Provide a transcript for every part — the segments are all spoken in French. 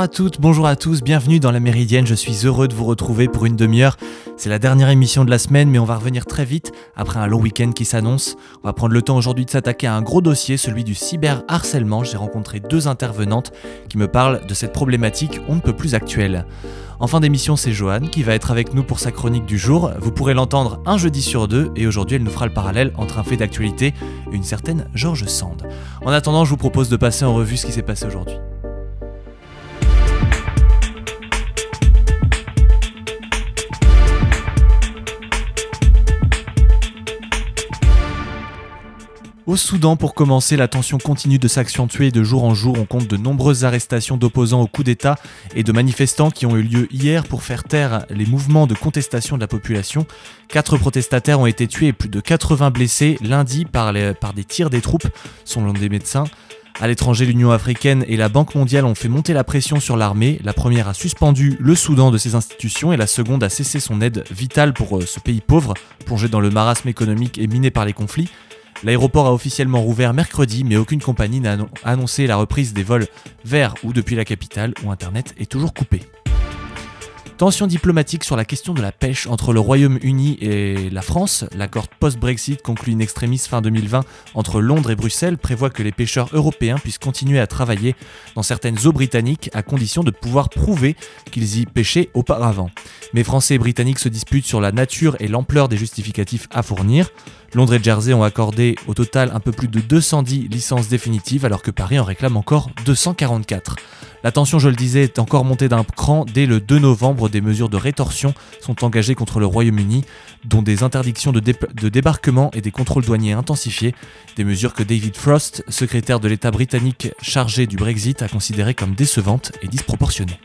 Bonjour à toutes, bonjour à tous, bienvenue dans la Méridienne, je suis heureux de vous retrouver pour une demi-heure. C'est la dernière émission de la semaine mais on va revenir très vite après un long week-end qui s'annonce. On va prendre le temps aujourd'hui de s'attaquer à un gros dossier, celui du cyberharcèlement. J'ai rencontré deux intervenantes qui me parlent de cette problématique on ne peut plus actuelle. En fin d'émission, c'est Joanne qui va être avec nous pour sa chronique du jour. Vous pourrez l'entendre un jeudi sur deux et aujourd'hui elle nous fera le parallèle entre un fait d'actualité et une certaine George Sand. En attendant, je vous propose de passer en revue ce qui s'est passé aujourd'hui. Au Soudan, pour commencer, la tension continue de s'accentuer de jour en jour. On compte de nombreuses arrestations d'opposants au coup d'État et de manifestants qui ont eu lieu hier pour faire taire les mouvements de contestation de la population. Quatre protestataires ont été tués et plus de 80 blessés lundi par, des tirs des troupes, selon des médecins. À l'étranger, l'Union africaine et la Banque mondiale ont fait monter la pression sur l'armée. La première a suspendu le Soudan de ses institutions et la seconde a cessé son aide vitale pour euh, ce pays pauvre, plongé dans le marasme économique et miné par les conflits. L'aéroport a officiellement rouvert mercredi, mais aucune compagnie n'a annoncé la reprise des vols vers ou depuis la capitale où Internet est toujours coupé. Tension diplomatique sur la question de la pêche entre le Royaume-Uni et la France. L'accord post-Brexit conclu in extremis fin 2020 entre Londres et Bruxelles prévoit que les pêcheurs européens puissent continuer à travailler dans certaines eaux britanniques à condition de pouvoir prouver qu'ils y pêchaient auparavant. Mais Français et Britanniques se disputent sur la nature et l'ampleur des justificatifs à fournir. Londres et Jersey ont accordé au total un peu plus de 210 licences définitives alors que Paris en réclame encore 244. La tension, je le disais, est encore montée d'un cran. Dès le 2 novembre, des mesures de rétorsion sont engagées contre le Royaume-Uni, dont des interdictions de, de, débarquement et des contrôles douaniers intensifiés, des mesures que David Frost, secrétaire de l'État britannique chargé du Brexit, a considérées comme décevantes et disproportionnées.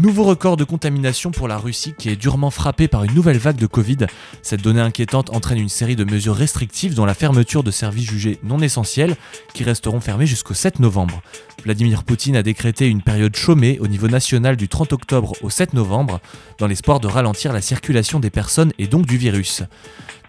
Nouveau record de contamination pour la Russie qui est durement frappée par une nouvelle vague de Covid. Cette donnée inquiétante entraîne une série de mesures restrictives dont la fermeture de services jugés non essentiels qui resteront fermés jusqu'au 7 novembre. Vladimir Poutine a décrété une période chômée au niveau national du 30 octobre au 7 novembre dans l'espoir de ralentir la circulation des personnes et donc du virus.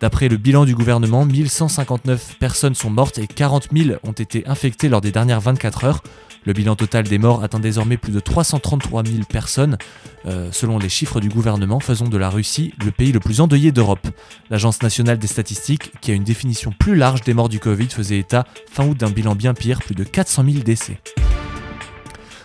D'après le bilan du gouvernement, 1159 personnes sont mortes et 40 000 ont été infectées lors des dernières 24 heures, le bilan total des morts atteint désormais plus de 333 000 personnes, euh, selon les chiffres du gouvernement, faisant de la Russie le pays le plus endeuillé d'Europe. L'Agence nationale des statistiques, qui a une définition plus large des morts du Covid, faisait état fin août d'un bilan bien pire, plus de 400 000 décès.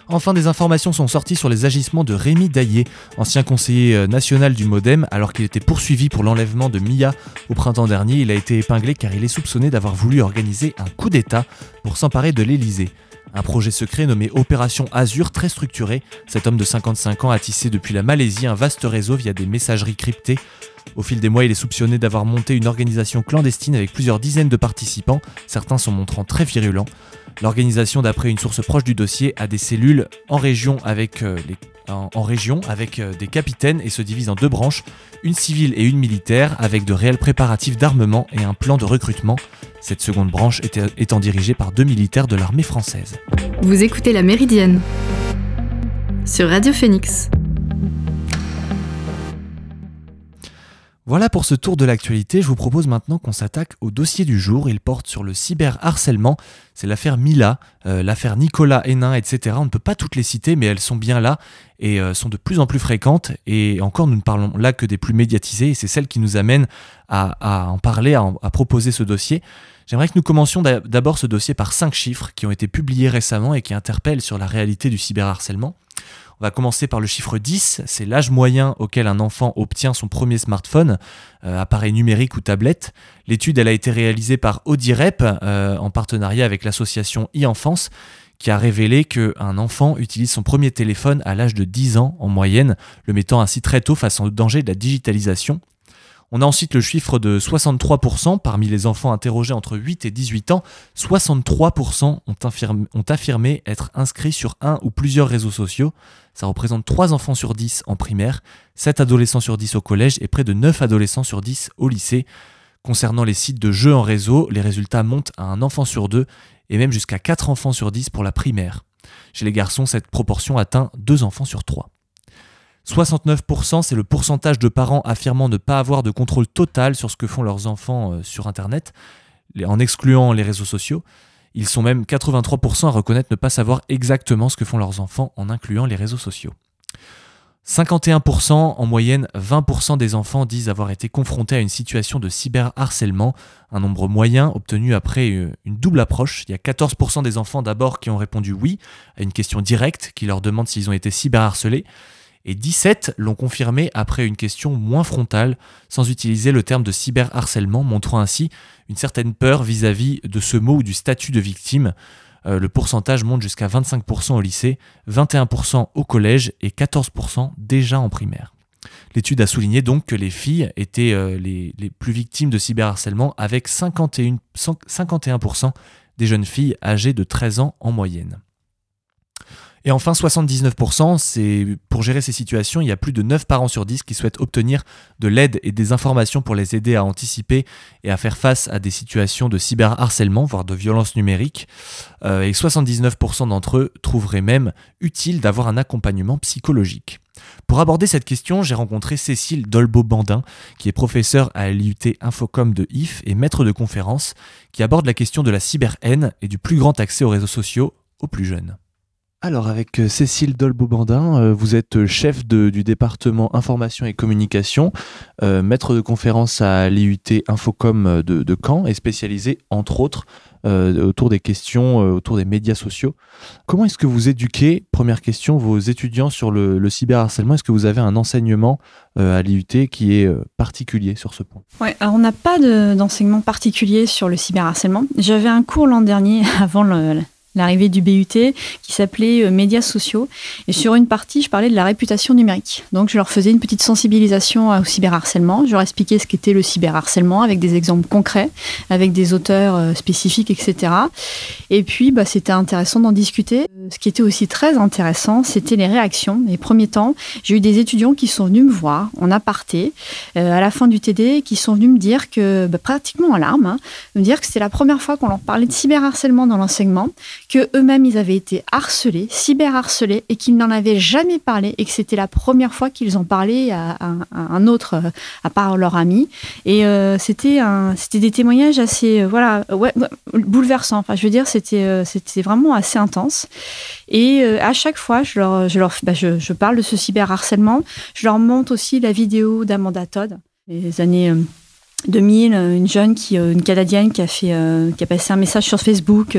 Enfin, des informations sont sorties sur les agissements de Rémi Daillé, ancien conseiller euh, national du Modem, alors qu'il était poursuivi pour l'enlèvement de Mia au printemps dernier. Il a été épinglé car il est soupçonné d'avoir voulu organiser un coup d'État pour s'emparer de l'Élysée. Un projet secret nommé Opération Azur, très structuré, cet homme de 55 ans a tissé depuis la Malaisie un vaste réseau via des messageries cryptées. Au fil des mois, il est soupçonné d'avoir monté une organisation clandestine avec plusieurs dizaines de participants, certains sont montrant très virulents. L'organisation, d'après une source proche du dossier, a des cellules en région avec euh, les en, région avec euh, des capitaines et se divise en deux branches, une civile et une militaire, avec de réels préparatifs d'armement et un plan de recrutement. Cette seconde branche étant dirigée par deux militaires de l'armée française. Vous écoutez La Méridienne sur Radio Phoenix. Voilà pour ce tour de l'actualité, je vous propose maintenant qu'on s'attaque au dossier du jour. Il porte sur le cyberharcèlement. C'est l'affaire Mila, euh, l'affaire Nicolas Hénin, etc. On ne peut pas toutes les citer, mais elles sont bien là et euh, sont de plus en plus fréquentes. Et encore, nous ne parlons là que des plus médiatisées, et c'est celle qui nous amène à, en parler, à, à, proposer ce dossier. J'aimerais que nous commencions d'abord ce dossier par cinq chiffres qui ont été publiés récemment et qui interpellent sur la réalité du cyberharcèlement. On va commencer par le chiffre 10, c'est l'âge moyen auquel un enfant obtient son premier smartphone, euh, appareil numérique ou tablette. L'étude elle a été réalisée par Audirep euh, en partenariat avec l'association e-enfance qui a révélé qu'un enfant utilise son premier téléphone à l'âge de 10 ans en moyenne, le mettant ainsi très tôt face au danger de la digitalisation. On a ensuite le chiffre de 63% parmi les enfants interrogés entre 8 et 18 ans. 63% ont affirmé, être inscrits sur un ou plusieurs réseaux sociaux. Ça représente 3 enfants sur 10 en primaire, 7 adolescents sur 10 au collège et près de 9 adolescents sur 10 au lycée. Concernant les sites de jeux en réseau, les résultats montent à un enfant sur 2 et même jusqu'à 4 enfants sur 10 pour la primaire. Chez les garçons, cette proportion atteint 2 enfants sur 3. 69%, c'est le pourcentage de parents affirmant ne pas avoir de contrôle total sur ce que font leurs enfants euh, sur Internet, en excluant les réseaux sociaux. Ils sont même 83% à reconnaître ne pas savoir exactement ce que font leurs enfants en incluant les réseaux sociaux. 51% en moyenne, 20% des enfants disent avoir été confrontés à une situation de cyberharcèlement, un nombre moyen obtenu après euh, une double approche. Il y a 14% des enfants d'abord qui ont répondu oui à une question directe qui leur demande s'ils ont été cyberharcelés, et 17 l'ont confirmé après une question moins frontale, sans utiliser le terme de cyberharcèlement, montrant ainsi une certaine peur vis-à-vis de ce mot ou du statut de victime. Euh, le pourcentage monte jusqu'à 25% au lycée, 21% au collège et 14% déjà en primaire. L'étude a souligné donc que les filles étaient euh, les, plus victimes de cyberharcèlement avec 51%, 51 des jeunes filles âgées de 13 ans en moyenne. Et enfin, 79%, c'est pour gérer ces situations, il y a plus de 9 parents sur 10 qui souhaitent obtenir de l'aide et des informations pour les aider à anticiper et à faire face à des situations de cyberharcèlement, voire de violence numérique. Euh, et 79% d'entre eux trouveraient même utile d'avoir un accompagnement psychologique. Pour aborder cette question, j'ai rencontré Cécile Dolbeau-Bandin, qui est professeure à l'IUT Infocom de IF et maître de conférence, qui aborde la question de la cyberhaine et du plus grand accès aux réseaux sociaux aux plus jeunes. Alors avec euh, Cécile Dolbeau-Bandin, euh, vous êtes euh, chef du département information et communication, maître de conférence à l'IUT Infocom de, Caen et spécialisé entre autres autour des questions autour des médias sociaux. Comment est-ce que vous éduquez, première question, vos étudiants sur le, cyberharcèlement? Est-ce que vous avez un enseignement à l'IUT qui est particulier sur ce point? Oui, alors on n'a pas d'enseignement particulier sur le cyberharcèlement. J'avais un cours l'an dernier avant le, l'arrivée du BUT, qui s'appelait euh, Médias sociaux. Et sur une partie, je parlais de la réputation numérique. Donc, je leur faisais une petite sensibilisation au cyberharcèlement. Je leur expliquais ce qu'était le cyberharcèlement avec des exemples concrets, avec des auteurs euh, spécifiques, etc. Et puis, bah, c'était intéressant d'en discuter. Euh, ce qui était aussi très intéressant, c'était les réactions. Les premiers temps, j'ai eu des étudiants qui sont venus me voir en aparté à la fin du TD, qui sont venus me dire que, bah, pratiquement en larmes, hein, me dire que c'était la première fois qu'on leur parlait de cyberharcèlement dans l'enseignement, que eux-mêmes ils avaient été harcelés, cyberharcelés et qu'ils n'en avaient jamais parlé et que c'était la première fois qu'ils en parlaient à, un autre euh, à part leur ami. Et euh, c'était des témoignages assez euh, voilà bouleversants. Enfin je veux dire c'était c'était vraiment assez intense et à chaque fois je leur je leur bah, je, parle de ce cyberharcèlement. Je leur montre aussi la vidéo d'Amanda Todd les années 2000, euh, une jeune euh, une canadienne qui a fait, euh, qui a passé un message sur Facebook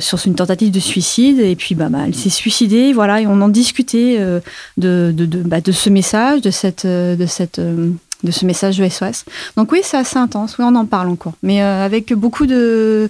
sur une tentative de suicide. Et puis bah, bah elle s'est suicidée, voilà, et on en discutait de, de, de, bah, de, ce message, de cette, de cette de ce message de SOS. Donc oui, c'est assez intense, oui, on en parle encore, mais avec beaucoup de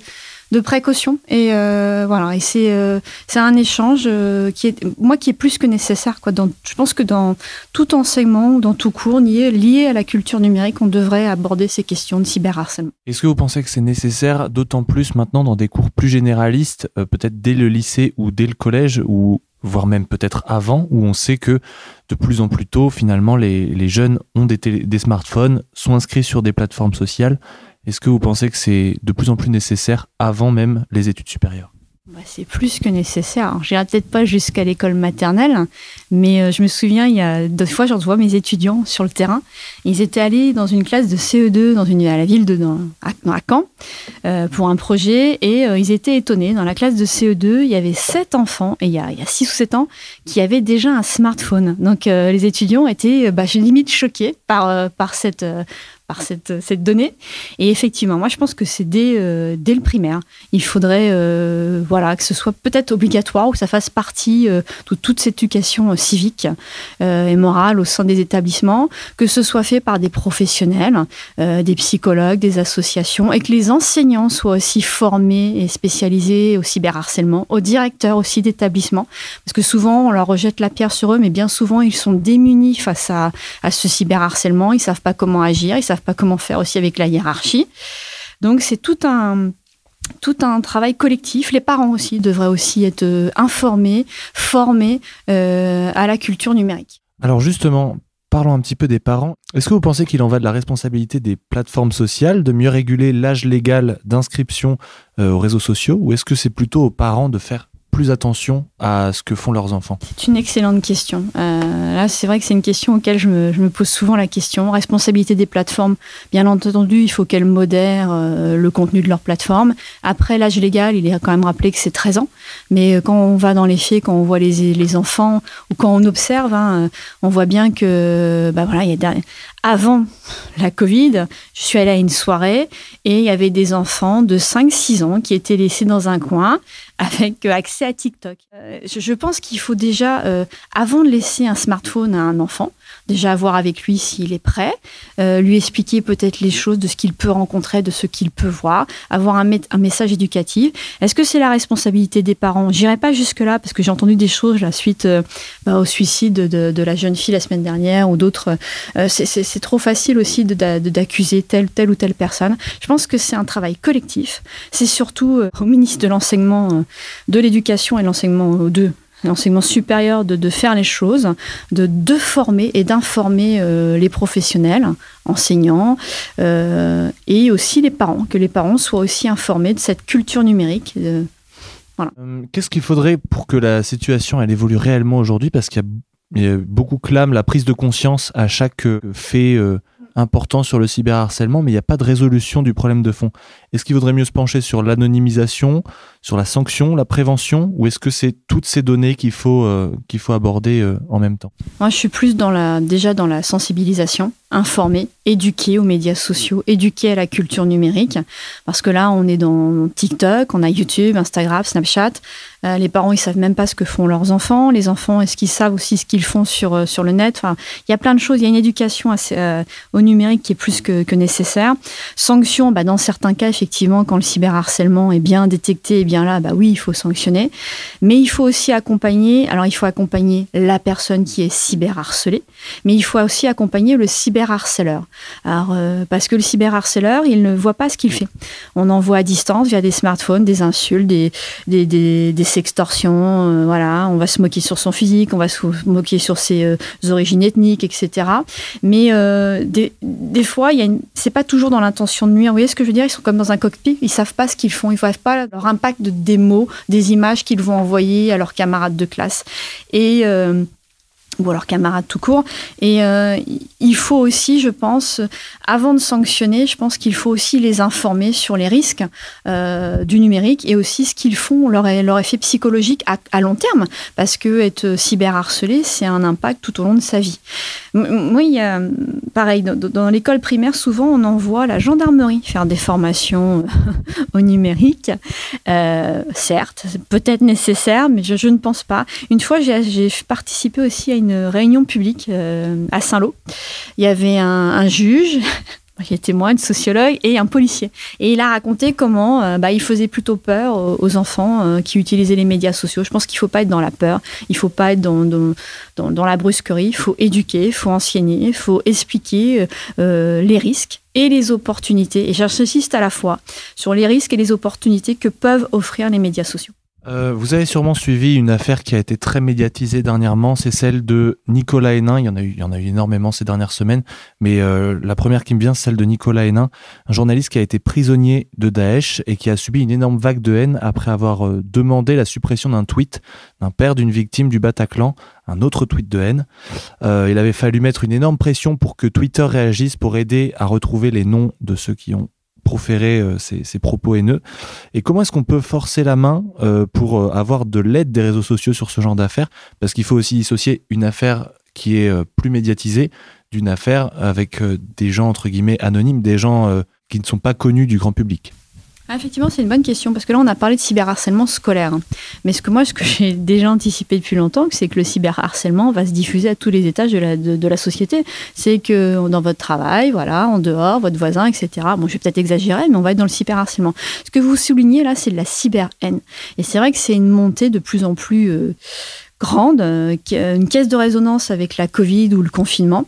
de précaution. Et euh, voilà, et c'est euh, un échange euh, qui est, moi, qui est plus que nécessaire. Quoi. Dans, je pense que dans tout enseignement ou dans tout cours lié, lié à la culture numérique, on devrait aborder ces questions de cyberharcèlement. Est-ce que vous pensez que c'est nécessaire, d'autant plus maintenant dans des cours plus généralistes, peut-être dès le lycée ou dès le collège, ou voire même peut-être avant, où on sait que de plus en plus tôt, finalement, les, les jeunes ont des, des smartphones, sont inscrits sur des plateformes sociales est-ce que vous pensez que c'est de plus en plus nécessaire avant même les études supérieures? Bah, c'est plus que nécessaire. Je n'irai peut-être pas jusqu'à l'école maternelle, mais euh, je me souviens, il y a deux fois, je vois mes étudiants sur le terrain. Ils étaient allés dans une classe de CE2 dans une, à la ville de dans, à, Caen euh, pour un projet et euh, ils étaient étonnés. Dans la classe de CE2, il y avait sept enfants, et il y a, il y a six ou sept ans, qui avaient déjà un smartphone. Donc les étudiants étaient, bah, limite choqués par, par cette par cette, cette, donnée. Et effectivement, moi, je pense que c'est dès, euh, dès le primaire. Il faudrait euh, voilà, que ce soit peut-être obligatoire ou que ça fasse partie euh, de toute cette éducation civique et morale au sein des établissements, que ce soit fait par des professionnels, des psychologues, des associations, et que les enseignants soient aussi formés et spécialisés au cyberharcèlement, aux directeurs aussi d'établissements, parce que souvent, on leur rejette la pierre sur eux, mais bien souvent, ils sont démunis face à, à ce cyberharcèlement, ils savent pas comment agir, ils savent pas comment faire aussi avec la hiérarchie. Donc c'est tout un tout un travail collectif. Les parents aussi devraient aussi être euh, informés, formés euh, à la culture numérique. Alors justement, parlons un petit peu des parents. Est-ce que vous pensez qu'il en va de la responsabilité des plateformes sociales de mieux réguler l'âge légal d'inscription euh, aux réseaux sociaux ou est-ce que c'est plutôt aux parents de faire plus attention à ce que font leurs enfants C'est une excellente question. Euh, là, c'est vrai que c'est une question auquel je me, pose souvent la question. Responsabilité des plateformes, bien entendu, il faut qu'elles modèrent euh, le contenu de leur plateforme. Après, l'âge légal, il est quand même rappelé que c'est 13 ans. Mais quand on va dans les faits, quand on voit les, les enfants ou quand on observe, hein, on voit bien que, bah voilà, il y a avant la Covid, je suis allée à une soirée et il y avait des enfants de 5-6 ans qui étaient laissés dans un coin avec euh, accès à TikTok. Euh, je pense qu'il faut déjà, euh, avant de laisser un smartphone à un enfant, déjà voir avec lui s'il est prêt, lui expliquer peut-être les choses de ce qu'il peut rencontrer, de ce qu'il peut voir, avoir un, message éducatif. Est-ce que c'est la responsabilité des parents? J'irai pas jusque-là parce que j'ai entendu des choses la suite bah, au suicide de, la jeune fille la semaine dernière ou d'autres. c'est trop facile aussi d'accuser telle, telle ou telle personne. Je pense que c'est un travail collectif. C'est surtout au ministre de l'enseignement de l'éducation et l'enseignement de l'enseignement supérieur de, faire les choses, de, de former et d'informer euh, les professionnels, enseignants euh, et aussi les parents, que les parents soient aussi informés de cette culture numérique. Euh, qu'est-ce qu'il faudrait pour que la situation elle évolue réellement aujourd'hui? Parce qu'il y, a beaucoup clament la prise de conscience à chaque fait important sur le cyberharcèlement, mais il n'y a pas de résolution du problème de fond. Est-ce qu'il vaudrait mieux se pencher sur l'anonymisation, sur la sanction, la prévention, ou est-ce que c'est toutes ces données qu'il faut, euh, faut aborder euh, en même temps? Moi, je suis plus dans la, déjà dans la sensibilisation, informer, éduquer aux médias sociaux, éduquer à la culture numérique, parce que là, on est dans TikTok, on a YouTube, Instagram, Snapchat. Euh, les parents, ils savent même pas ce que font leurs enfants. Les enfants, est-ce qu'ils savent aussi ce qu'ils font sur, sur le net? Il y a plein de choses. Il y a une éducation assez, au numérique qui est plus que, nécessaire. Sanction, bah, dans certains cas, effectivement, quand le cyberharcèlement est bien détecté, et eh bien là, bah oui, il faut sanctionner. Mais il faut aussi accompagner, alors il faut accompagner la personne qui est cyberharcelée, mais il faut aussi accompagner le cyberharceleur. Alors, euh, parce que le cyberharceleur, il ne voit pas ce qu'il fait. On envoie à distance via des smartphones des insultes, des, des, des, sextorsions, euh, voilà. On va se moquer sur son physique, on va se moquer sur ses euh, origines ethniques, etc. Mais des, des fois, c'est pas toujours dans l'intention de nuire. Vous voyez ce que je veux dire? Ils sont comme dans un cockpit, ils savent pas ce qu'ils font, ils ne voient pas leur impact de des mots, des images qu'ils vont envoyer à leurs camarades de classe. Et ou leurs camarades tout court. Et euh, il faut aussi, je pense, avant de sanctionner, je pense qu'il faut aussi les informer sur les risques euh, du numérique et aussi ce qu'ils font, leur, leur effet psychologique à, long terme, parce que être cyberharcelé, c'est un impact tout au long de sa vie. Moi, il y a, pareil, dans, l'école primaire, souvent, on envoie la gendarmerie faire des formations au numérique. Euh, certes, peut-être nécessaire, mais je, ne pense pas. Une fois, j'ai participé aussi à une réunion publique euh, à Saint-Lô. Il y avait un, juge qui est témoin, un sociologue et un policier. Et il a raconté comment euh, bah, il faisait plutôt peur aux, enfants euh, qui utilisaient les médias sociaux. Je pense qu'il ne faut pas être dans la peur, il ne faut pas être dans, la brusquerie, il faut éduquer, il faut enseigner, il faut expliquer les risques et les opportunités. Et j'insiste à la fois sur les risques et les opportunités que peuvent offrir les médias sociaux. Euh, vous avez sûrement suivi une affaire qui a été très médiatisée dernièrement, c'est celle de Nicolas Hénin. Il y en a eu, il y en a eu énormément ces dernières semaines, mais euh, la première qui me vient, c'est celle de Nicolas Hénin, un journaliste qui a été prisonnier de Daesh et qui a subi une énorme vague de haine après avoir euh, demandé la suppression d'un tweet d'un père d'une victime du Bataclan, un autre tweet de haine. il avait fallu mettre une énorme pression pour que Twitter réagisse pour aider à retrouver les noms de ceux qui ont proférer euh, ces, propos haineux Et comment est-ce qu'on peut forcer la main euh, pour euh, avoir de l'aide des réseaux sociaux sur ce genre d'affaires? Parce qu'il faut aussi dissocier une affaire qui est plus médiatisée d'une affaire avec des gens entre guillemets anonymes, des gens qui ne sont pas connus du grand public. Ah, effectivement, c'est une bonne question parce que là, on a parlé de cyberharcèlement scolaire. Mais ce que moi, ce que j'ai déjà anticipé depuis longtemps, c'est que le cyberharcèlement va se diffuser à tous les étages de la, société. C'est que dans votre travail, voilà, en dehors, votre voisin, etc. Bon, je vais peut-être exagérer, mais on va être dans le cyberharcèlement. Ce que vous soulignez là, c'est de la cyber-haine. Et c'est vrai que c'est une montée de plus en plus euh, grande, euh, une caisse de résonance avec la Covid ou le confinement.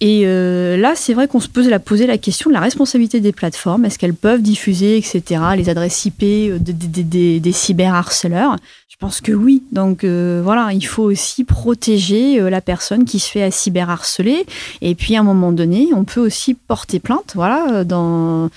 Et euh, là, c'est vrai qu'on se pose la, poser la question de la responsabilité des plateformes. Est-ce qu'elles peuvent diffuser, etc., les adresses IP euh, des, des cyberharceleurs? Je pense que oui. Donc voilà, il faut aussi protéger la personne qui se fait cyberharceler. Et puis à un moment donné, on peut aussi porter plainte. Voilà, dans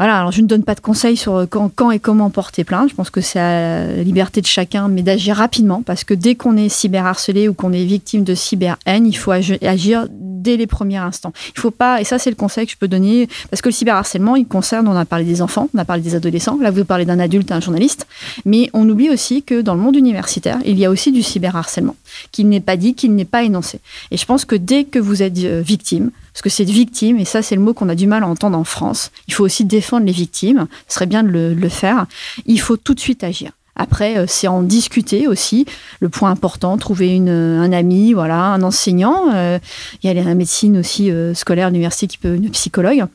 voilà, alors je ne donne pas de conseils sur quand, quand, et comment porter plainte. Je pense que c'est à la liberté de chacun, mais d'agir rapidement, parce que dès qu'on est cyberharcelé ou qu'on est victime de cyber-haine, il faut agir dès les premiers instants. Il faut pas, et ça c'est le conseil que je peux donner, parce que le cyberharcèlement, il concerne, on a parlé des enfants, on a parlé des adolescents, là vous parlez d'un adulte, un journaliste, mais on oublie aussi que dans le monde universitaire, il y a aussi du cyberharcèlement, qu'il n'est pas dit, qu'il n'est pas énoncé. Et je pense que dès que vous êtes euh, victime, parce que c'est victime, et ça c'est le mot qu'on a du mal à entendre en France, il faut aussi défendre les victimes, ce serait bien de le, faire, il faut tout de suite agir. Après, euh, c'est en discuter aussi. Le point important, trouver une, un ami, voilà, un enseignant. Euh, il y a la médecine aussi euh, scolaire, université qui peut, une psychologue.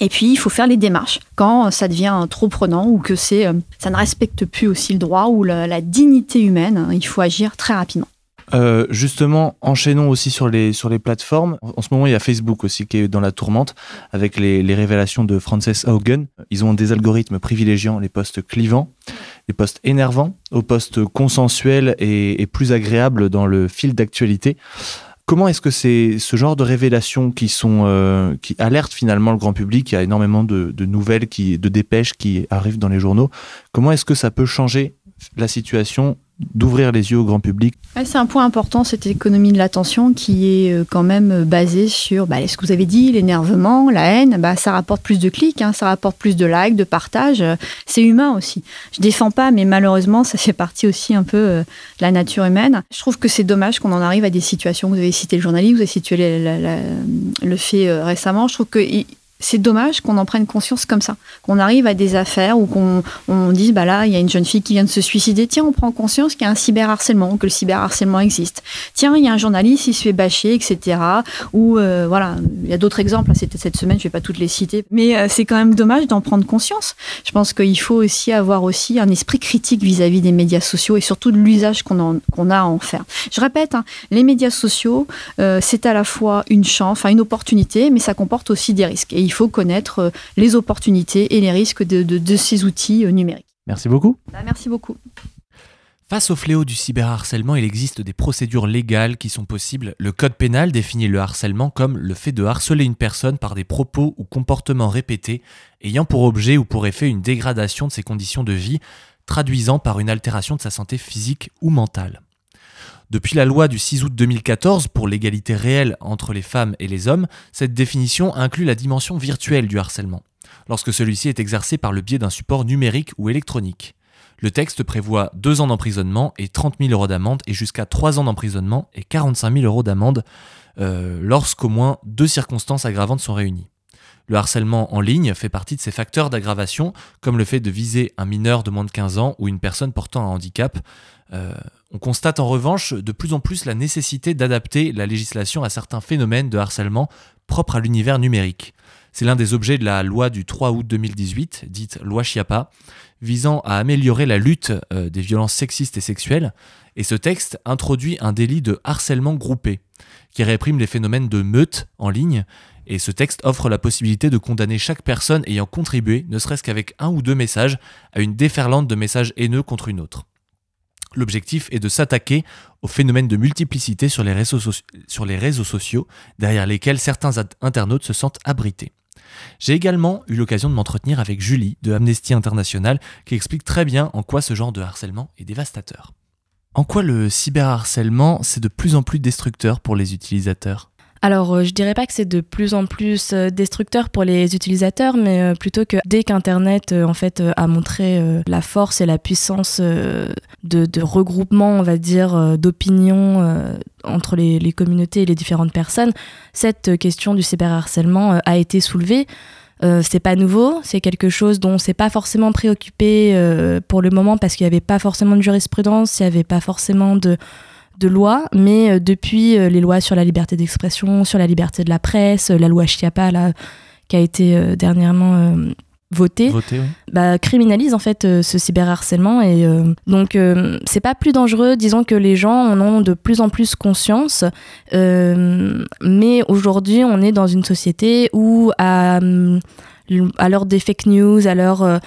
Et puis, il faut faire les démarches quand ça devient trop prenant ou que c'est, ça ne respecte plus aussi le droit ou la dignité humaine. Il faut agir très rapidement. Euh, justement, enchaînons aussi sur les, sur les plateformes. En ce moment, il y a Facebook aussi qui est dans la tourmente avec les, révélations de Frances Haugen. Ils ont des algorithmes privilégiant les posts clivants, les posts énervants, aux posts consensuels et, et plus agréables dans le fil d'actualité. Comment est-ce que c'est ce genre de révélations qui sont euh, qui alertent finalement le grand public? Il y a énormément de, de nouvelles, qui, de dépêches qui arrivent dans les journaux. Comment est-ce que ça peut changer la situation d'ouvrir les yeux au grand public. c'est un point important, cette économie de l'attention qui est euh, quand même euh, basée sur bah, ce que vous avez dit, l'énervement, la haine, bah, ça rapporte plus de clics, hein, ça rapporte plus de likes, de partages. C'est humain aussi. Je défends pas, mais malheureusement, ça fait partie aussi un peu euh, de la nature humaine. Je trouve que c'est dommage qu'on en arrive à des situations. Vous avez cité le journaliste, vous avez cité le fait récemment. Je trouve que c'est dommage qu'on en prenne conscience comme ça, qu'on arrive à des affaires où qu'on on dise bah là il y a une jeune fille qui vient de se suicider, tiens on prend conscience qu'il y a un cyberharcèlement, que le cyberharcèlement existe. Tiens il y a un journaliste qui se fait bâcher, etc. Ou euh, voilà il y a d'autres exemples. C'était cette semaine, je vais pas toutes les citer, mais euh, c'est quand même dommage d'en prendre conscience. Je pense qu'il faut aussi avoir aussi un esprit critique vis-à-vis des médias sociaux et surtout de l'usage qu'on a à en faire. Je répète, hein, les médias sociaux euh, c'est à la fois une chance, enfin une opportunité, mais ça comporte aussi des risques. Il faut connaître euh, les opportunités et les risques de, ces outils euh, numériques. Merci beaucoup. Bah, merci beaucoup. Face au fléau du cyberharcèlement, il existe des procédures légales qui sont possibles. Le code pénal définit le harcèlement comme le fait de harceler une personne par des propos ou comportements répétés ayant pour objet ou pour effet une dégradation de ses conditions de vie, traduisant par une altération de sa santé physique ou mentale. Depuis la loi du 6 août 2014 pour l'égalité réelle entre les femmes et les hommes, cette définition inclut la dimension virtuelle du harcèlement, lorsque celui-ci est exercé par le biais d'un support numérique ou électronique. Le texte prévoit 2 ans d'emprisonnement et 30 000 euros d'amende et jusqu'à 3 ans d'emprisonnement et 45 000 euros d'amende euh, lorsqu'au moins deux circonstances aggravantes sont réunies. Le harcèlement en ligne fait partie de ces facteurs d'aggravation, comme le fait de viser un mineur de moins de 15 ans ou une personne portant un handicap. Euh, on constate en revanche de plus en plus la nécessité d'adapter la législation à certains phénomènes de harcèlement propres à l'univers numérique. C'est l'un des objets de la loi du 3 août 2018, dite loi Chiappa, visant à améliorer la lutte euh, des violences sexistes et sexuelles, et ce texte introduit un délit de harcèlement groupé, qui réprime les phénomènes de meute en ligne, et ce texte offre la possibilité de condamner chaque personne ayant contribué, ne serait-ce qu'avec un ou deux messages, à une déferlante de messages haineux contre une autre. L'objectif est de s'attaquer au phénomène de multiplicité sur les, réseaux sociaux, derrière lesquels certains internautes se sentent abrités. J'ai également eu l'occasion de m'entretenir avec Julie de Amnesty International qui explique très bien en quoi ce genre de harcèlement est dévastateur. En quoi le cyberharcèlement c'est de plus en plus destructeur pour les utilisateurs? Alors, euh, je dirais pas que c'est de plus en plus euh, destructeur pour les utilisateurs, mais euh, plutôt que dès qu'Internet en fait a montré la force et la puissance de, regroupement, on va dire, d'opinion entre les, les, communautés et les différentes personnes, cette question du cyberharcèlement a été soulevée. c'est pas nouveau, c'est quelque chose dont on s'est pas forcément préoccupé pour le moment parce qu'il n'y avait pas forcément de jurisprudence, il n'y avait pas forcément de de loi, mais euh, depuis euh, les lois sur la liberté d'expression, sur la liberté de la presse, euh, la loi Chiapa là, qui a été dernièrement votée, bah, criminalise en fait ce cyberharcèlement. Et donc c'est pas plus dangereux disons que les gens en ont de plus en plus conscience. Mais aujourd'hui on est dans une société où à à l'heure des fake news, à l'heure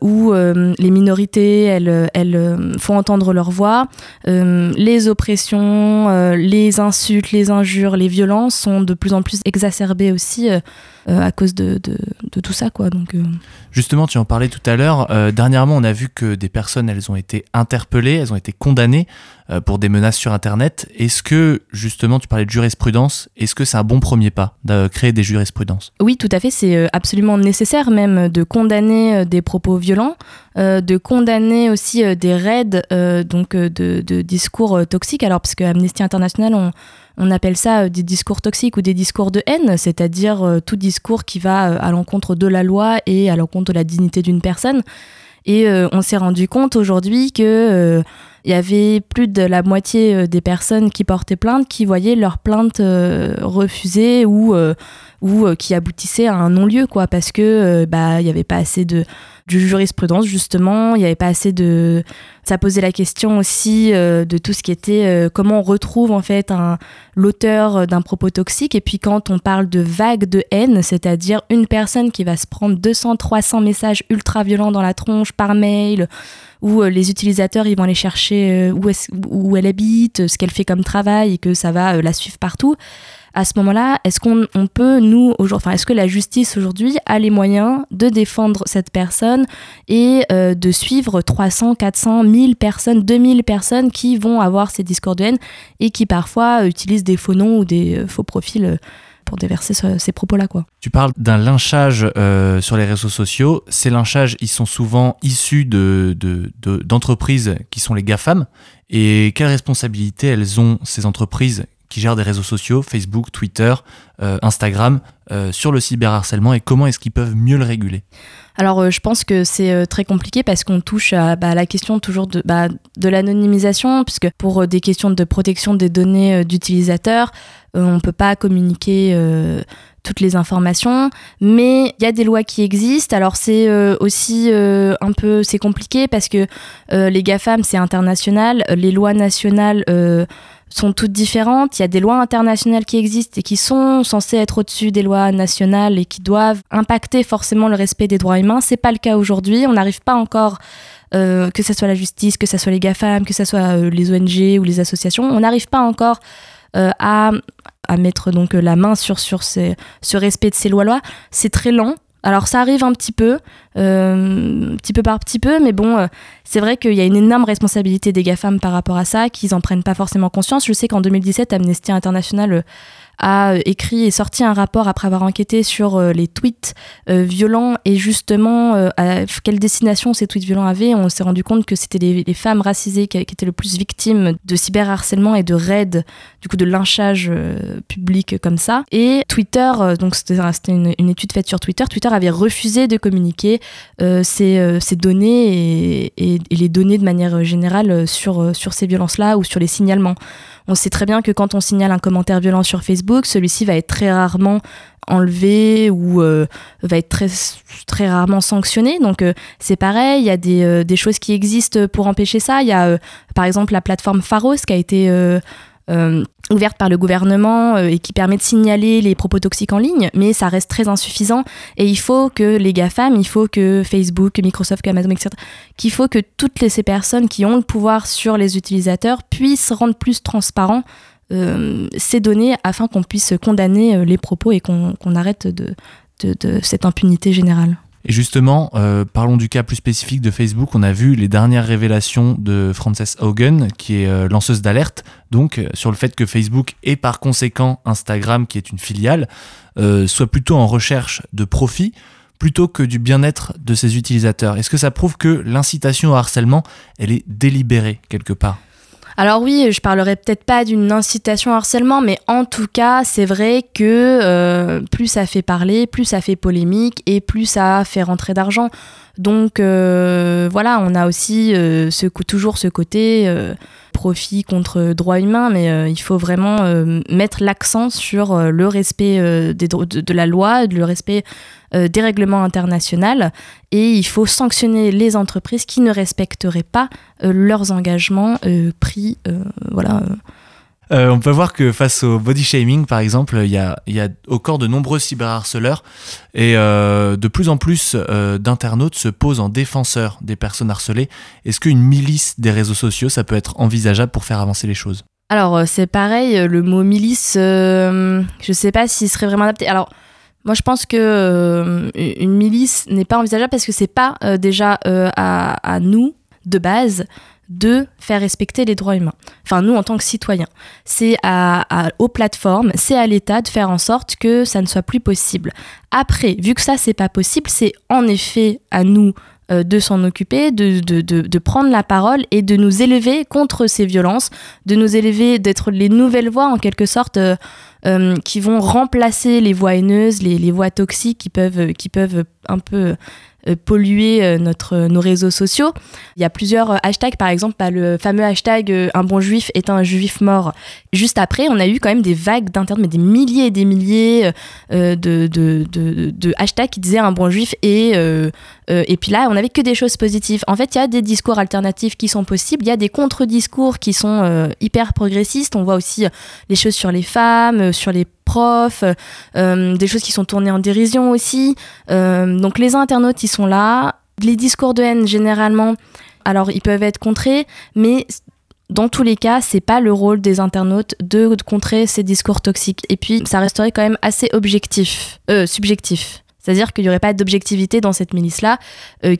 où les minorités, elles, elles font entendre leur voix. les oppressions, les insultes, les injures, les violences sont de plus en plus exacerbées aussi à cause de, de, de, tout ça. Quoi. Donc, Justement, tu en parlais tout à l'heure. dernièrement, on a vu que des personnes, elles ont été interpellées, elles ont été condamnées pour des menaces sur Internet. Est-ce que, justement, tu parlais de jurisprudence, est-ce que c'est un bon premier pas de créer des jurisprudences? Oui, tout à fait. C'est euh, absolument nécessaire même de condamner euh, des propos violents, euh, de condamner aussi des raids donc de, discours toxiques. Alors, parce que Amnesty International, on, on appelle ça des discours toxiques ou des discours de haine, c'est-à-dire tout discours qui va à l'encontre de la loi et à l'encontre de la dignité d'une personne. Et on s'est rendu compte aujourd'hui que il y avait plus de la moitié euh, des personnes qui portaient plainte qui voyaient leur plainte euh, refusée ou, euh, ou qui aboutissaient à un non-lieu, quoi, parce que bah il n'y avait pas assez de, de jurisprudence justement, il n'y avait pas assez de. Ça posait la question aussi de tout ce qui était comment on retrouve en fait un l'auteur d'un propos toxique et puis quand on parle de vague de haine, c'est-à-dire une personne qui va se prendre 200, 300 messages ultra violents dans la tronche par mail où euh, les utilisateurs ils vont aller chercher euh, où, où elle habite, ce qu'elle fait comme travail et que ça va euh, la suivre partout. À ce moment-là, est-ce qu'on peut, nous, enfin, est-ce que la justice aujourd'hui a les moyens de défendre cette personne et de suivre 300, 400, 1000 personnes, 2000 personnes qui vont avoir ces discours de haine et qui parfois utilisent des faux noms ou des faux profils pour déverser ces propos-là. Tu parles d'un lynchage euh, sur les réseaux sociaux. Ces lynchages, ils sont souvent issus de, d'entreprises qui sont les GAFAM. Et quelle responsabilité elles ont, ces entreprises qui gèrent des réseaux sociaux, Facebook, Twitter, euh, Instagram, euh, sur le cyberharcèlement et comment est-ce qu'ils peuvent mieux le réguler alors je pense que c'est très compliqué parce qu'on touche à bah, la question toujours de, bah, de l'anonymisation, puisque pour des questions de protection des données d'utilisateurs, euh, on ne peut pas communiquer euh, toutes les informations, mais il y a des lois qui existent. Alors c'est euh, aussi un peu c'est compliqué parce que les GAFAM c'est international, les lois nationales sont toutes différentes. Il y a des lois internationales qui existent et qui sont censées être au-dessus des lois nationales et qui doivent impacter forcément le respect des droits humains. C'est pas le cas aujourd'hui. On n'arrive pas encore, que ce soit la justice, que ce soit les GAFAM, que ce soit les ONG ou les associations, on n'arrive pas encore à à mettre donc la main sur, sur ce respect de ces lois-là. C'est très lent. Alors ça arrive un petit peu, euh, petit peu par petit peu, mais bon, euh, c'est vrai qu'il y a une énorme responsabilité des GAFAM par rapport à ça, qu'ils en prennent pas forcément conscience. Je sais qu'en 2017, Amnesty International euh, a écrit et sorti un rapport après avoir enquêté sur euh, les tweets euh, violents et justement euh, à quelle destination ces tweets violents avaient. On s'est rendu compte que c'était les, femmes racisées qui, étaient le plus victimes de cyberharcèlement et de raids, du coup de lynchage public comme ça. Et Twitter, donc c'était une, étude faite sur Twitter, Twitter avait refusé de communiquer ces, données et, et, et, les données de manière générale sur, sur ces violences-là ou sur les signalements. On sait très bien que quand on signale un commentaire violent sur Facebook, celui-ci va être très rarement enlevé ou euh, va être très, très rarement sanctionné. Donc euh, c'est pareil, il y a des, euh, des, choses qui existent pour empêcher ça. Il y a par exemple la plateforme Pharos qui a été euh, ouverte par le gouvernement euh, et qui permet de signaler les propos toxiques en ligne, mais ça reste très insuffisant et il faut que les GAFAM, il faut que Facebook, Microsoft, Amazon, etc., qu'il faut que toutes ces personnes qui ont le pouvoir sur les utilisateurs puissent rendre plus transparent euh, ces données afin qu'on puisse condamner les propos et qu'on arrête de cette impunité générale. Et justement, euh, parlons du cas plus spécifique de Facebook. On a vu les dernières révélations de Frances Haugen, qui est euh, lanceuse d'alerte, donc euh, sur le fait que Facebook et par conséquent Instagram, qui est une filiale, soit plutôt en recherche de profit plutôt que du bien-être de ses utilisateurs. Est-ce que ça prouve que l'incitation au harcèlement, elle est délibérée quelque part? Alors oui, je parlerai peut-être pas d'une incitation au harcèlement, mais en tout cas, c'est vrai que euh, plus ça fait parler, plus ça fait polémique et plus ça fait rentrer d'argent. Donc euh, voilà, on a aussi euh, toujours ce côté profit contre droit humain, mais il faut vraiment mettre l'accent sur le respect de, la loi, le respect des règlements internationaux, et il faut sanctionner les entreprises qui ne respecteraient pas leurs engagements pris Euh, on peut voir que face au body shaming, par exemple, il y a, au corps de nombreux cyberharceleurs et euh, de plus en plus euh, d'internautes se posent en défenseurs des personnes harcelées. Est-ce qu'une milice des réseaux sociaux, ça peut être envisageable pour faire avancer les choses? Alors, c'est pareil, le mot milice, je ne sais pas s'il serait vraiment adapté. Alors, moi, je pense que une milice n'est pas envisageable parce que c'est pas déjà à, nous de base de faire respecter les droits humains. Enfin, nous, en tant que citoyens. C'est à, aux plateformes, c'est à l'État de faire en sorte que ça ne soit plus possible. Après, vu que ça, c'est pas possible, c'est en effet à nous euh, de s'en occuper, de, de, de, prendre la parole et de nous élever contre ces violences, de nous élever, d'être les nouvelles voix en quelque sorte euh, euh, qui vont remplacer les voix haineuses, les, les voix toxiques qui peuvent, qui peuvent un peu polluer euh, notre, nos réseaux sociaux. Il y a plusieurs euh, hashtags, par exemple, bah, le fameux hashtag un bon juif est un juif mort. Juste après, on a eu quand même des vagues d'internet, mais des milliers et des milliers de, de, de, de, hashtags qui disaient un bon juif et, et puis là, on n'avait que des choses positives. En fait, il y a des discours alternatifs qui sont possibles, il y a des contre-discours qui sont hyper progressistes. On voit aussi les choses sur les femmes, sur les profs, euh, des choses qui sont tournées en dérision aussi. Euh, donc les internautes, ils sont là. Les discours de haine, généralement, alors ils peuvent être contrés, mais dans tous les cas, c'est pas le rôle des internautes de, contrer ces discours toxiques. Et puis, ça resterait quand même assez objectif, euh, subjectif. C'est-à-dire qu'il n'y aurait pas d'objectivité dans cette milice-là.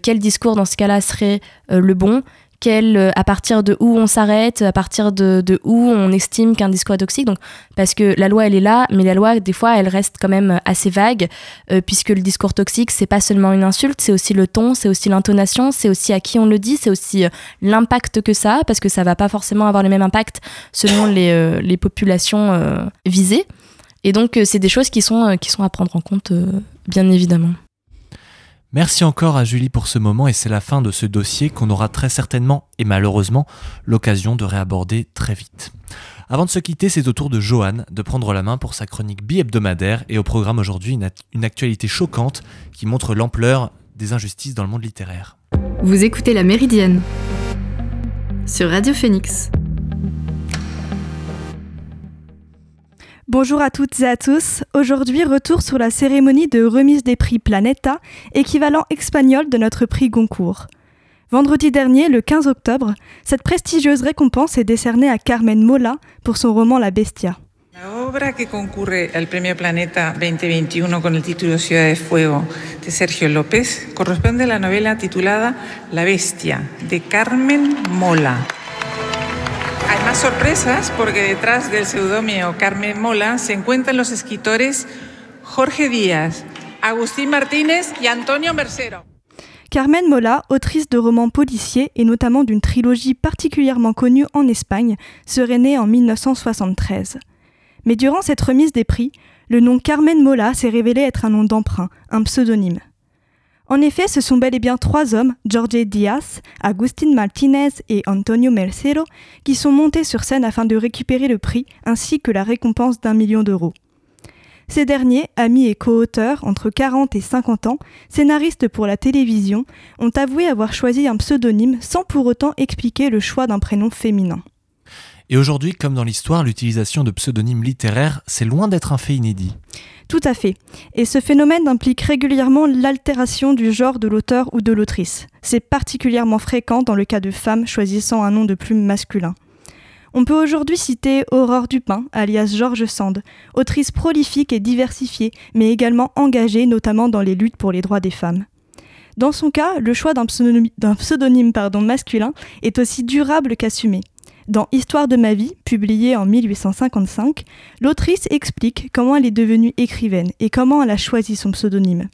quel discours, dans ce cas-là, serait le bon? Euh, à partir de où on s'arrête, à partir de, où on estime qu'un discours est toxique? Donc, parce que la loi, elle est là, mais la loi, des fois, elle reste quand même assez vague, euh, puisque le discours toxique, c'est pas seulement une insulte, c'est aussi le ton, c'est aussi l'intonation, c'est aussi à qui on le dit, c'est aussi euh, l'impact que ça parce que ça va pas forcément avoir le même impact selon les, les populations visées. Et donc, c'est des choses qui sont, qui sont à prendre en compte, bien évidemment. Merci encore à Julie pour ce moment et c'est la fin de ce dossier qu'on aura très certainement et malheureusement l'occasion de réaborder très vite. Avant de se quitter, c'est au tour de Johan de prendre la main pour sa chronique bi-hebdomadaire et au programme aujourd'hui une, une actualité choquante qui montre l'ampleur des injustices dans le monde littéraire. Vous écoutez La Méridienne sur Radio Phoenix. Bonjour à toutes et à tous. Aujourd'hui, retour sur la cérémonie de remise des prix Planeta, équivalent espagnol de notre prix Goncourt. Vendredi dernier, le 15 octobre, cette prestigieuse récompense est décernée à Carmen Mola pour son roman La Bestia. La obra que concurre al Premio Planeta 2021 con el título Ciudad de Fuego de Sergio López corresponde a la novela titulada La Bestia de Carmen Mola. Hay más sorpresas porque detrás del seudónimo Carmen Mola se encuentran los escritores Jorge Díaz, Agustín Martínez y Antonio Mercero. Carmen Mola, autrice de romans policiers et notamment d'une trilogie particulièrement connue en Espagne, serait née en 1973. Mais durant cette remise des prix, le nom Carmen Mola s'est révélé être un nom d'emprunt, un pseudonyme. En effet, ce sont bel et bien trois hommes, Jorge Diaz, Agustin Martinez et Antonio Mercero, qui sont montés sur scène afin de récupérer le prix ainsi que la récompense d'un million d'euros. Ces derniers, amis et co-auteurs entre 40 et 50 ans, scénaristes pour la télévision, ont avoué avoir choisi un pseudonyme sans pour autant expliquer le choix d'un prénom féminin. Et aujourd'hui, comme dans l'histoire, l'utilisation de pseudonymes littéraires, c'est loin d'être un fait inédit. Tout à fait. Et ce phénomène implique régulièrement l'altération du genre de l'auteur ou de l'autrice. C'est particulièrement fréquent dans le cas de femmes choisissant un nom de plume masculin. On peut aujourd'hui citer Aurore Dupin, alias Georges Sand, autrice prolifique et diversifiée, mais également engagée notamment dans les luttes pour les droits des femmes. Dans son cas, le choix d'un pseudonyme, masculin est aussi durable qu'assumé. Dans Histoire de ma vie, publié en 1855, l'autrice explique comment elle est devenue écrivaine et comment elle a choisi son pseudonyme.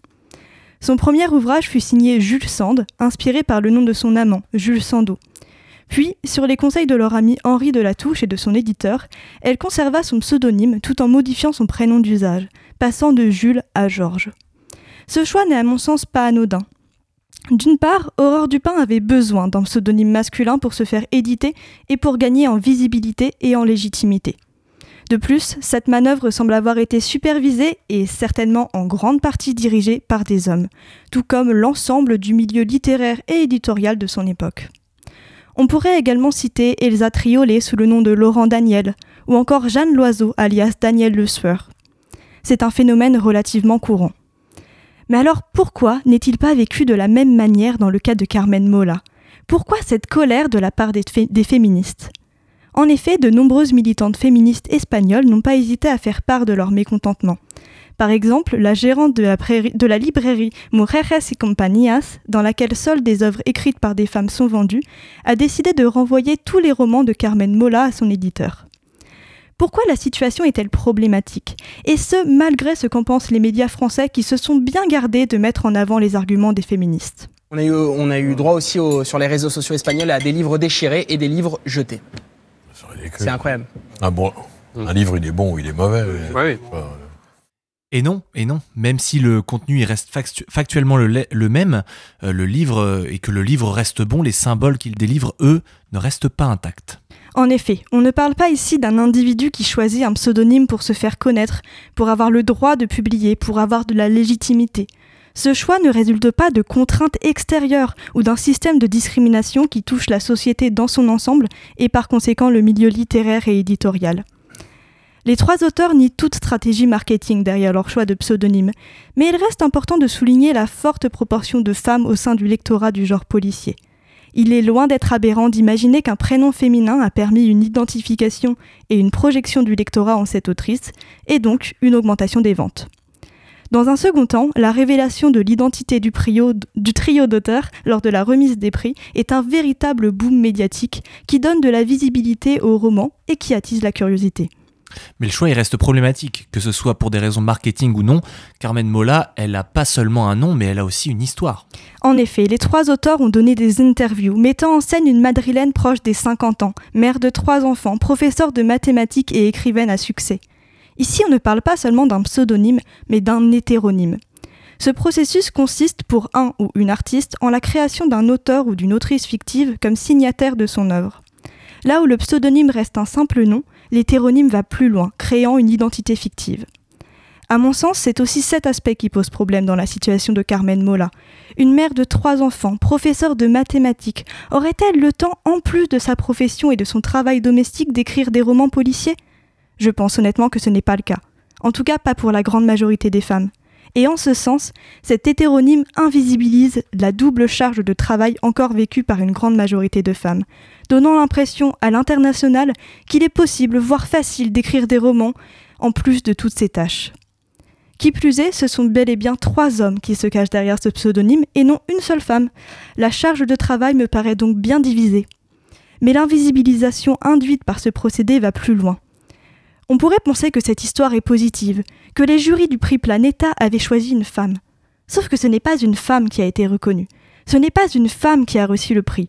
Son premier ouvrage fut signé Jules Sand, inspiré par le nom de son amant, Jules Sandeau. Puis, sur les conseils de leur ami Henri de la Touche et de son éditeur, elle conserva son pseudonyme tout en modifiant son prénom d'usage, passant de Jules à Georges. Ce choix n'est à mon sens pas anodin. D'une part, Aurore Dupin avait besoin d'un pseudonyme masculin pour se faire éditer et pour gagner en visibilité et en légitimité. De plus, cette manœuvre semble avoir été supervisée et certainement en grande partie dirigée par des hommes, tout comme l'ensemble du milieu littéraire et éditorial de son époque. On pourrait également citer Elsa Triolet sous le nom de Laurent Daniel, ou encore Jeanne Loiseau alias Daniel Le Sueur. C'est un phénomène relativement courant. Mais alors pourquoi n'est-il pas vécu de la même manière dans le cas de Carmen Mola? Pourquoi cette colère de la part des, féministes? En effet, de nombreuses militantes féministes espagnoles n'ont pas hésité à faire part de leur mécontentement. Par exemple, la gérante de la, de la librairie Mujeres y Compañías, dans laquelle seules des œuvres écrites par des femmes sont vendues, a décidé de renvoyer tous les romans de Carmen Mola à son éditeur. Pourquoi la situation est-elle problématique? Et ce, malgré ce qu'en pensent les médias français qui se sont bien gardés de mettre en avant les arguments des féministes. On a eu, on a eu droit aussi sur les réseaux sociaux espagnols à des livres déchirés et des livres jetés. C'est incroyable. Ah bon, un livre il est bon ou il est mauvais. Oui. Et non, et non, même si le contenu il reste factuellement le, le même, euh, le livre euh, et que le livre reste bon, les symboles qu'il délivre, eux, ne restent pas intacts. En effet, on ne parle pas ici d'un individu qui choisit un pseudonyme pour se faire connaître, pour avoir le droit de publier, pour avoir de la légitimité. Ce choix ne résulte pas de contraintes extérieures ou d'un système de discrimination qui touche la société dans son ensemble et par conséquent le milieu littéraire et éditorial. Les trois auteurs nient toute stratégie marketing derrière leur choix de pseudonyme, mais il reste important de souligner la forte proportion de femmes au sein du lectorat du genre policier. Il est loin d'être aberrant d'imaginer qu'un prénom féminin a permis une identification et une projection du lectorat en cette autrice, et donc une augmentation des ventes. Dans un second temps, la révélation de l'identité du, trio d'auteurs lors de la remise des prix est un véritable boom médiatique qui donne de la visibilité au roman et qui attise la curiosité. Mais le choix, il reste problématique, que ce soit pour des raisons marketing ou non. Carmen Mola, elle n'a pas seulement un nom, mais elle a aussi une histoire. En effet, les trois auteurs ont donné des interviews mettant en scène une madrilène proche des 50 ans, mère de trois enfants, professeure de mathématiques et écrivaine à succès. Ici, on ne parle pas seulement d'un pseudonyme, mais d'un hétéronyme. Ce processus consiste pour un ou une artiste en la création d'un auteur ou d'une autrice fictive comme signataire de son œuvre. Là où le pseudonyme reste un simple nom, l'hétéronyme va plus loin, créant une identité fictive. À mon sens, c'est aussi cet aspect qui pose problème dans la situation de Carmen Mola. Une mère de trois enfants, professeure de mathématiques, aurait-elle le temps, en plus de sa profession et de son travail domestique, d'écrire des romans policiers? Je pense honnêtement que ce n'est pas le cas. En tout cas, pas pour la grande majorité des femmes. Et en ce sens, cet hétéronyme invisibilise la double charge de travail encore vécue par une grande majorité de femmes, donnant l'impression à l'international qu'il est possible, voire facile, d'écrire des romans en plus de toutes ces tâches. Qui plus est, ce sont bel et bien trois hommes qui se cachent derrière ce pseudonyme et non une seule femme. La charge de travail me paraît donc bien divisée. Mais l'invisibilisation induite par ce procédé va plus loin. On pourrait penser que cette histoire est positive, que les jurys du prix Planeta avaient choisi une femme. Sauf que ce n'est pas une femme qui a été reconnue. Ce n'est pas une femme qui a reçu le prix.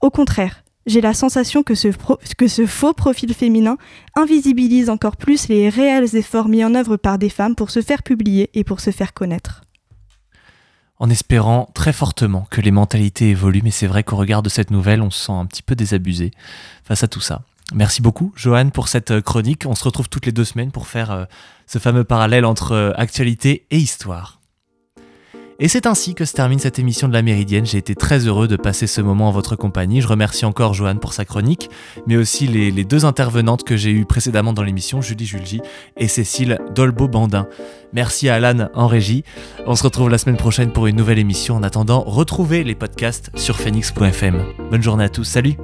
Au contraire, j'ai la sensation que ce, faux profil féminin invisibilise encore plus les réels efforts mis en œuvre par des femmes pour se faire publier et pour se faire connaître. En espérant très fortement que les mentalités évoluent, mais c'est vrai qu'au regard de cette nouvelle, on se sent un petit peu désabusé face à tout ça. Merci beaucoup, Johan, pour cette euh, chronique. On se retrouve toutes les deux semaines pour faire euh, ce fameux parallèle entre euh, actualité et histoire. Et c'est ainsi que se termine cette émission de la Méridienne. J'ai été très heureux de passer ce moment en votre compagnie. Je remercie encore Joanne pour sa chronique, mais aussi les, deux intervenantes que j'ai eues précédemment dans l'émission, Julie Julgi et Cécile Dolbeau-Bandin. Merci à Alan en régie. On se retrouve la semaine prochaine pour une nouvelle émission. En attendant, retrouvez les podcasts sur phoenix.fm. Bonne journée à tous, salut